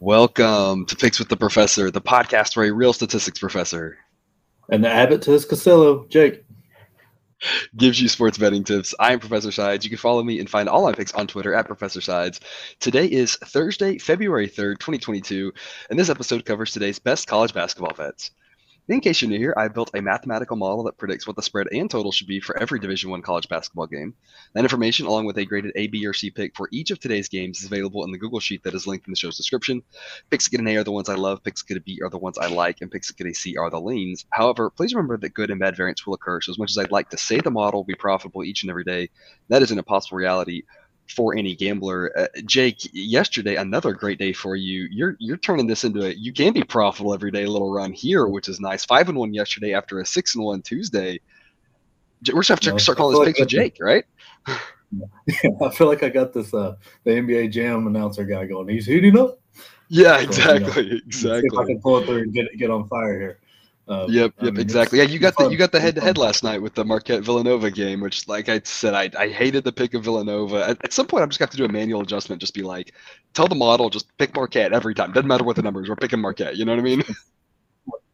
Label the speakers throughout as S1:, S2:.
S1: Welcome to Picks with the Professor, the podcast for a real statistics professor.
S2: And the Abbott to his Costello, Jake.
S1: Gives you sports betting tips. I am Professor Sides. You can follow me and find all my picks on Twitter at Professor Sides. Today is Thursday, February 3rd, 2022, and this episode covers today's best college basketball bets. In case you're new here, I built a mathematical model that predicts what the spread and total should be for every Division One college basketball game. That information, along with a graded A, B, or C pick for each of today's games, is available in the Google Sheet that is linked in the show's description. Picks that get an A are the ones I love, picks that get a B are the ones I like, and picks that get a C are the leans. However, please remember that good and bad variance will occur, so as much as I'd like to say the model will be profitable each and every day, that is an impossible reality for any gambler. Uh, Jake, yesterday another great day for you. You're you're turning this into a you can be profitable every day little run here, which is nice. Five and one yesterday after a six and one Tuesday. We're just have to start calling this picks with Jake, right?
S2: Yeah, I feel like I got this uh the NBA Jam announcer guy going. He's heating up.
S1: Yeah, exactly, so, you know, exactly.
S2: if I can pull it through and get get on fire here.
S1: Um, yep, yep, I mean, exactly. Yeah, you got the you got the head to head last night with the Marquette Villanova game, which, like I said, I, I hated the pick of Villanova. At, at some point, I'm just gonna have to do a manual adjustment. Just be like, tell the model, just pick Marquette every time. Doesn't matter what the numbers. We're picking Marquette. You know what I mean?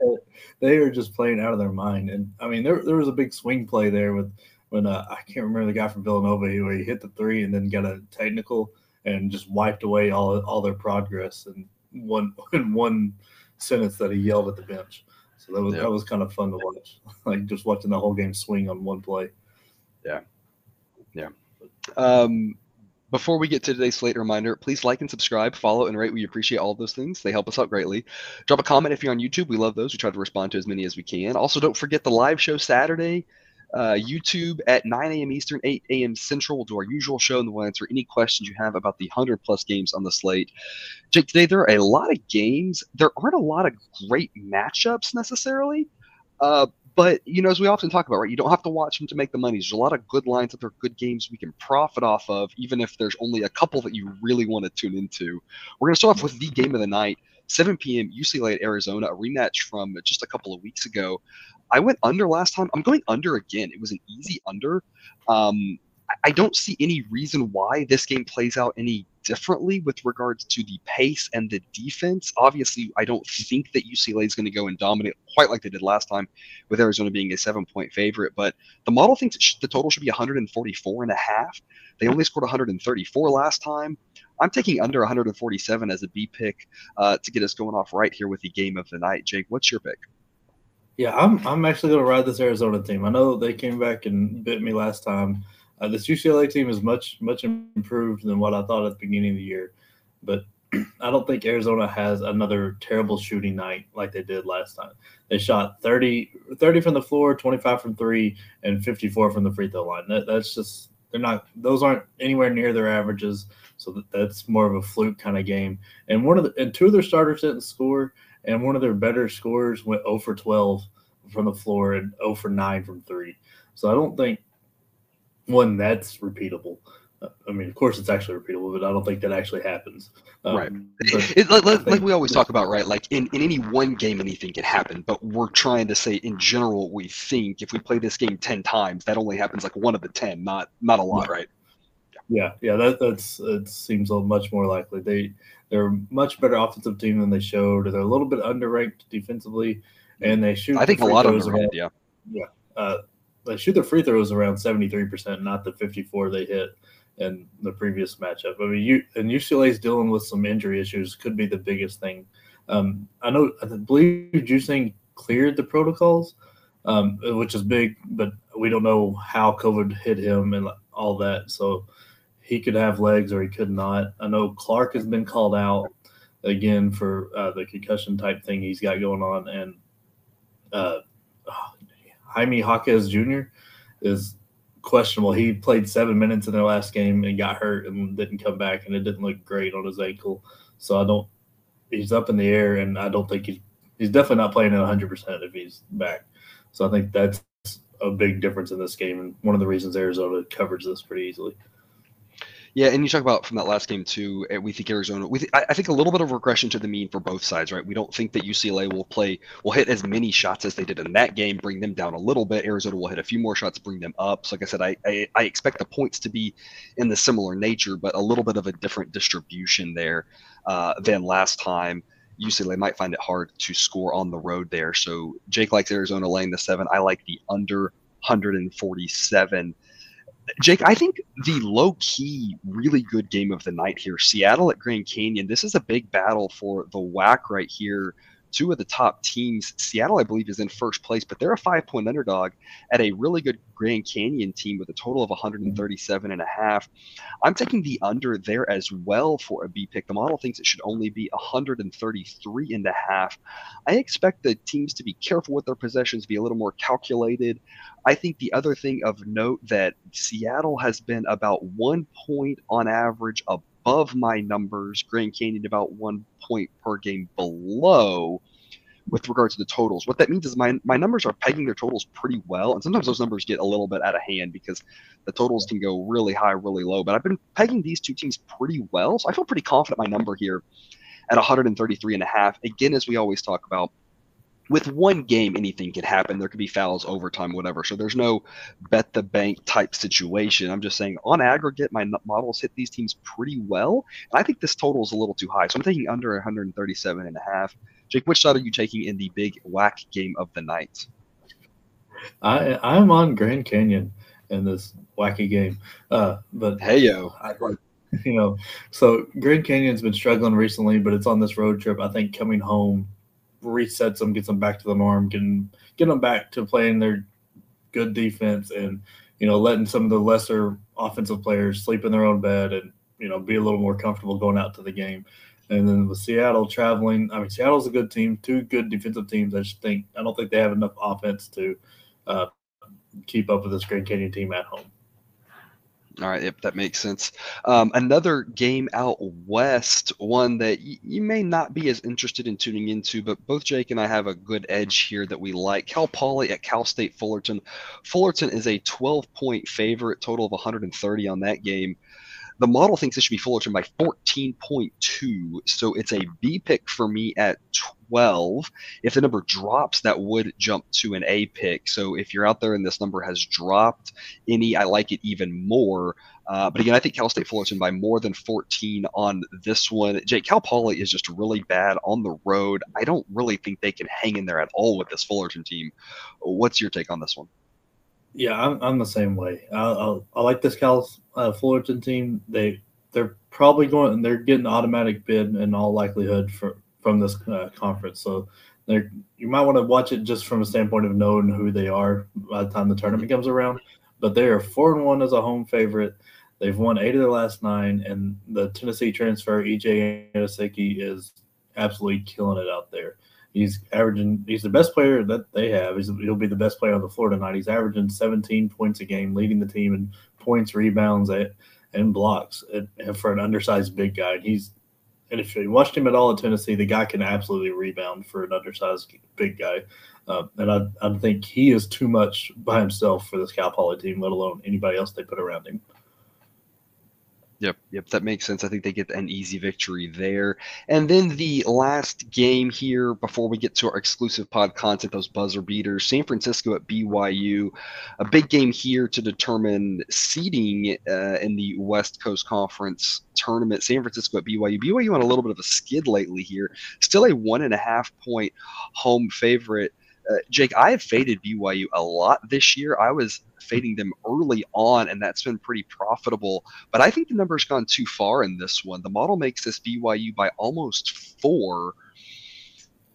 S2: they are just playing out of their mind, and I mean, there there was a big swing play there with when uh, I can't remember the guy from Villanova where he hit the three and then got a technical and just wiped away all all their progress in one in one sentence that he yelled at the bench. So that was that was kind of fun to watch, like just watching the whole game swing on one play.
S1: Yeah, yeah. Um, before we get to today's slate reminder, please like and subscribe, follow and rate. We appreciate all those things. They help us out greatly. Drop a comment if you're on YouTube. We love those. We try to respond to as many as we can. Also, don't forget the live show Saturday uh, YouTube at 9 a.m. Eastern, 8 a.m. Central. We'll do our usual show and we'll answer any questions you have about the 100 plus games on the slate. Jake, today there are a lot of games. There aren't a lot of great matchups necessarily. Uh, but you know, as we often talk about, right? You don't have to watch them to make the money. There's a lot of good lines that are good games we can profit off of, even if there's only a couple that you really want to tune into. We're gonna start off with the game of the night. 7 p.m. UCLA at Arizona, a rematch from just a couple of weeks ago. I went under last time. I'm going under again. It was an easy under. Um, I don't see any reason why this game plays out any differently with regards to the pace and the defense. Obviously, I don't think that UCLA is going to go and dominate quite like they did last time with Arizona being a seven point favorite, but the model thinks the total should be 144 and a half. They only scored 134 last time. I'm taking under 147 as a B pick uh, to get us going off right here with the game of the night. Jake, what's your pick?
S2: Yeah, I'm I'm actually going to ride this Arizona team. I know they came back and bit me last time. Uh, this UCLA team is much much improved than what I thought at the beginning of the year, but I don't think Arizona has another terrible shooting night like they did last time. They shot 30, 30 from the floor, 25 from three, and 54 from the free throw line. That, that's just they're not those aren't anywhere near their averages. So that, that's more of a fluke kind of game. And one of the and two of their starters didn't score and one of their better scorers went 0 for 12 from the floor and 0 for 9 from three. So I don't think one that's repeatable. I mean, of course, it's actually repeatable, but I don't think that actually happens.
S1: Um, right. It, like, think, like, we always talk about, right? Like in, in any one game, anything can happen, but we're trying to say in general, we think if we play this game 10 times, that only happens like one of the 10, not not a lot, right?
S2: Yeah, yeah, that that's it seems much more likely. They they're a much better offensive team than they showed. They're a little bit underranked defensively, and they shoot.
S1: I think a lot of them around, yeah,
S2: yeah. Uh, they shoot their free throws around seventy three percent, not the fifty four they hit in the previous matchup. I mean, you and UCLA is dealing with some injury issues. Could be the biggest thing. Um, I know. I believe Juzang cleared the protocols, um, which is big, but we don't know how COVID hit him and all that. So he could have legs or he could not. I know Clark has been called out again for uh, the concussion type thing he's got going on, and uh, Jaime Jaquez Jr. is questionable. He played seven minutes in their last game and got hurt and didn't come back, and it didn't look great on his ankle. So I don't. He's up in the air, and I don't think he's he's definitely not playing at 100 percent if he's back. So I think that's a big difference in this game, and one of the reasons Arizona covers this pretty easily.
S1: Yeah, and you talk about from that last game too. Eh, we think Arizona. We th- I think a little bit of regression to the mean for both sides, right? We don't think that UCLA will play will hit as many shots as they did in that game, bring them down a little bit. Arizona will hit a few more shots, bring them up. So, like I said, I I, I expect the points to be in the similar nature, but a little bit of a different distribution there uh, than last time. UCLA might find it hard to score on the road there. So Jake likes Arizona laying the seven. I like the under 147. Jake, I think the low key, really good game of the night here Seattle at Grand Canyon. This is a big battle for the WAC right here two of the top teams. Seattle, I believe, is in first place, but they're a five point underdog at a really good Grand Canyon team with a total of 137 and a half. I'm taking the under there as well for a B pick. The model thinks it should only be 133 and a half. I expect the teams to be careful with their possessions, be a little more calculated. I think the other thing of note that Seattle has been about one point on average above above my numbers, Grand Canyon about one point per game below with regard to the totals. What that means is my my numbers are pegging their totals pretty well, and sometimes those numbers get a little bit out of hand because the totals can go really high, really low. But I've been pegging these two teams pretty well, so I feel pretty confident my number here at 133 and a half. Again, as we always talk about, with one game, anything can happen. There could be fouls, overtime, whatever. So there's no bet the bank type situation. I'm just saying, on aggregate, my models hit these teams pretty well. And I think this total is a little too high. So I'm thinking under 137 and a half. Jake, which side are you taking in the big WAC game of the night?
S2: I I'm on Grand Canyon in this wacky game. Uh, but
S1: hey yo, I,
S2: you know, so Grand Canyon's been struggling recently, but it's on this road trip. I think coming home resets them, gets them back to the norm, getting get them back to playing their good defense, and you know letting some of the lesser offensive players sleep in their own bed and you know be a little more comfortable going out to the game. And then with Seattle traveling, I mean Seattle's a good team, two good defensive teams. I just think I don't think they have enough offense to uh, keep up with this Grand Canyon team at home.
S1: All right, yep, that makes sense. Um, another game out west, one that y- you may not be as interested in tuning into, but both Jake and I have a good edge here that we like. Cal Poly at Cal State Fullerton. Fullerton is a 12 point favorite, total of 130 on that game. The model thinks it should be Fullerton by 14.2, so it's a B pick for me at 12. If the number drops, that would jump to an A pick. So if you're out there and this number has dropped any, I like it even more. Uh, but again, I think Cal State Fullerton by more than 14 on this one. Jake, Cal Poly is just really bad on the road. I don't really think they can hang in there at all with this Fullerton team. What's your take on this one?
S2: Yeah, I'm, I'm the same way. I, I, I like this Cal uh, Fullerton team. They they're probably going. They're getting automatic bid in all likelihood for from this uh, conference. So they you might want to watch it just from a standpoint of knowing who they are by the time the tournament comes around. But they are four and one as a home favorite. They've won eight of their last nine, and the Tennessee transfer EJ Anosike is absolutely killing it out there. He's averaging. He's the best player that they have. He's, he'll be the best player on the floor tonight. He's averaging 17 points a game, leading the team in points, rebounds, and blocks for an undersized big guy. He's and if you watched him at all at Tennessee, the guy can absolutely rebound for an undersized big guy. Uh, and I, I think he is too much by himself for this Cal Poly team, let alone anybody else they put around him.
S1: Yep, yep, that makes sense. I think they get an easy victory there. And then the last game here before we get to our exclusive pod content, those buzzer beaters, San Francisco at BYU. A big game here to determine seeding uh, in the West Coast Conference tournament. San Francisco at BYU. BYU on a little bit of a skid lately here. Still a one and a half point home favorite. Uh, Jake, I have faded BYU a lot this year. I was fading them early on, and that's been pretty profitable. But I think the number's gone too far in this one. The model makes this BYU by almost four.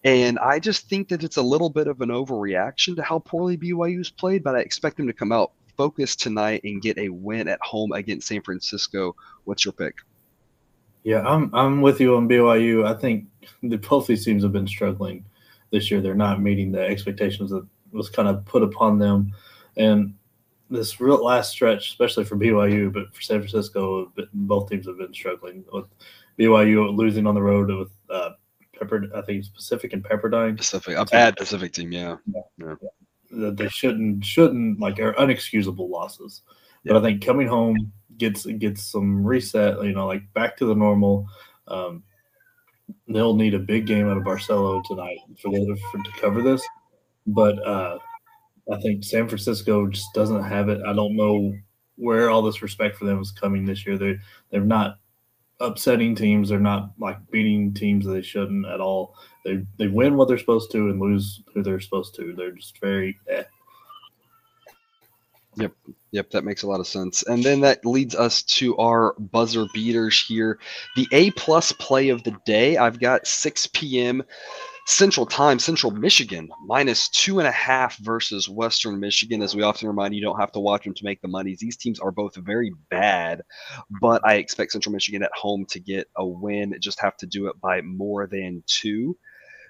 S1: And I just think that it's a little bit of an overreaction to how poorly BYU's played, but I expect them to come out focused tonight and get a win at home against San Francisco. What's your pick?
S2: Yeah, I'm I'm with you on BYU. I think the both these teams have been struggling this year. They're not meeting the expectations that was kind of put upon them. And this real last stretch, especially for BYU, but for San Francisco, both teams have been struggling with BYU losing on the road with uh, Pepper. I think Pacific and Pepperdine.
S1: Pacific, a bad Pacific team, yeah. yeah.
S2: yeah. They shouldn't shouldn't like are unexcusable losses. Yeah. But I think coming home, gets gets some reset, you know, like back to the normal. Um, they'll need a big game out of Barcello tonight for for, to cover this, but uh, I think San Francisco just doesn't have it. I don't know where all this respect for them is coming this year. They they're not upsetting teams. They're not like beating teams that they shouldn't at all. They they win what they're supposed to and lose who they're supposed to. They're just very eh.
S1: Yep. Yep, that makes a lot of sense. And then that leads us to our buzzer beaters here. The A plus play of the day. I've got 6 p.m. Central Time, Central Michigan, minus two and a half versus Western Michigan. As we often remind you, you don't have to watch them to make the money. These teams are both very bad, but I expect Central Michigan at home to get a win. Just have to do it by more than two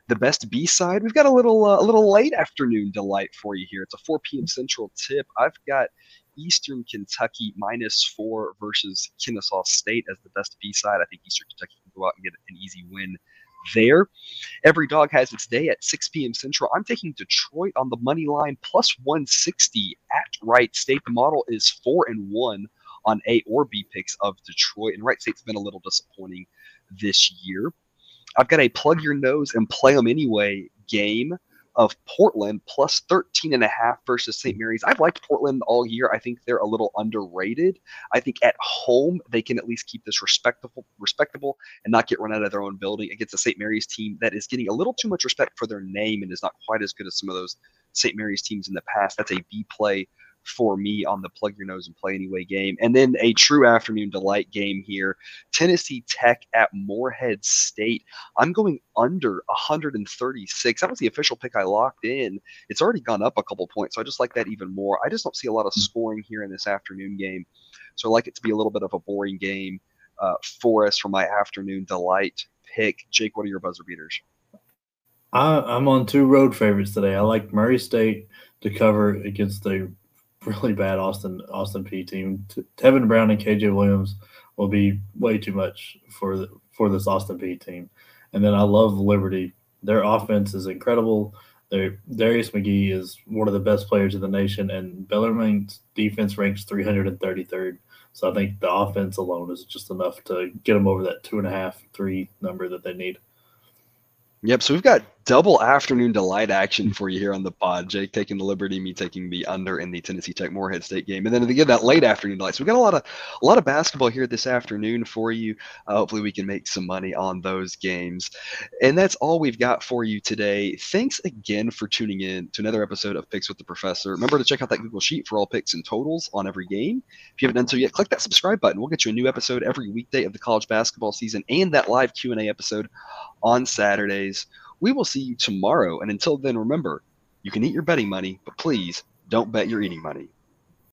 S1: the best B side. We've got a little uh, a little late afternoon delight for you here. It's a 4 p.m. Central tip. I've got Eastern Kentucky minus four versus Kennesaw State as the best B side. I think Eastern Kentucky can go out and get an easy win there. Every dog has its day at 6 p.m. Central. I'm taking Detroit on the money line plus 160 at Wright State. The model is four and one on A or B picks of Detroit, and Wright State's been a little disappointing this year. I've got a plug your nose and play them anyway game of Portland plus 13 and a half versus St. Mary's. I've liked Portland all year. I think they're a little underrated. I think at home they can at least keep this respectable respectable and not get run out of their own building against a St. Mary's team that is getting a little too much respect for their name and is not quite as good as some of those St. Mary's teams in the past. That's a B play for me on the plug your nose and play anyway game. And then a true afternoon delight game here Tennessee Tech at Morehead State. I'm going under 136. That was the official pick I locked in. It's already gone up a couple points, so I just like that even more. I just don't see a lot of scoring here in this afternoon game. So I like it to be a little bit of a boring game uh, for us for my afternoon delight pick. Jake, what are your buzzer beaters?
S2: I, am on two road favorites today. I like Murray State to cover against the really bad Austin Austin Peay team. Tevin Brown and KJ Williams will be way too much for the, for this Austin Peay team. And then I love Liberty. Their offense is incredible. Their Darius McGhee is one of the best players in the nation, and Bellarmine's defense ranks 333rd. So I think the offense alone is just enough to get them over that two and a half, three number that they need.
S1: Yep. So we've got double afternoon delight action for you here on the pod. Jake taking the liberty, me taking the under in the Tennessee Tech Morehead State game, and then again that late afternoon delight. So we got a lot of a lot of basketball here this afternoon for you. Uh, hopefully, we can make some money on those games, and that's all we've got for you today. Thanks again for tuning in to another episode of Picks with the Professor. Remember to check out that Google Sheet for all picks and totals on every game. If you haven't done so yet, click that subscribe button. We'll get you a new episode every weekday of the college basketball season, and that live Q and A episode on Saturdays. We will see you tomorrow. And until then, remember, you can eat your betting money, but please don't bet your eating money.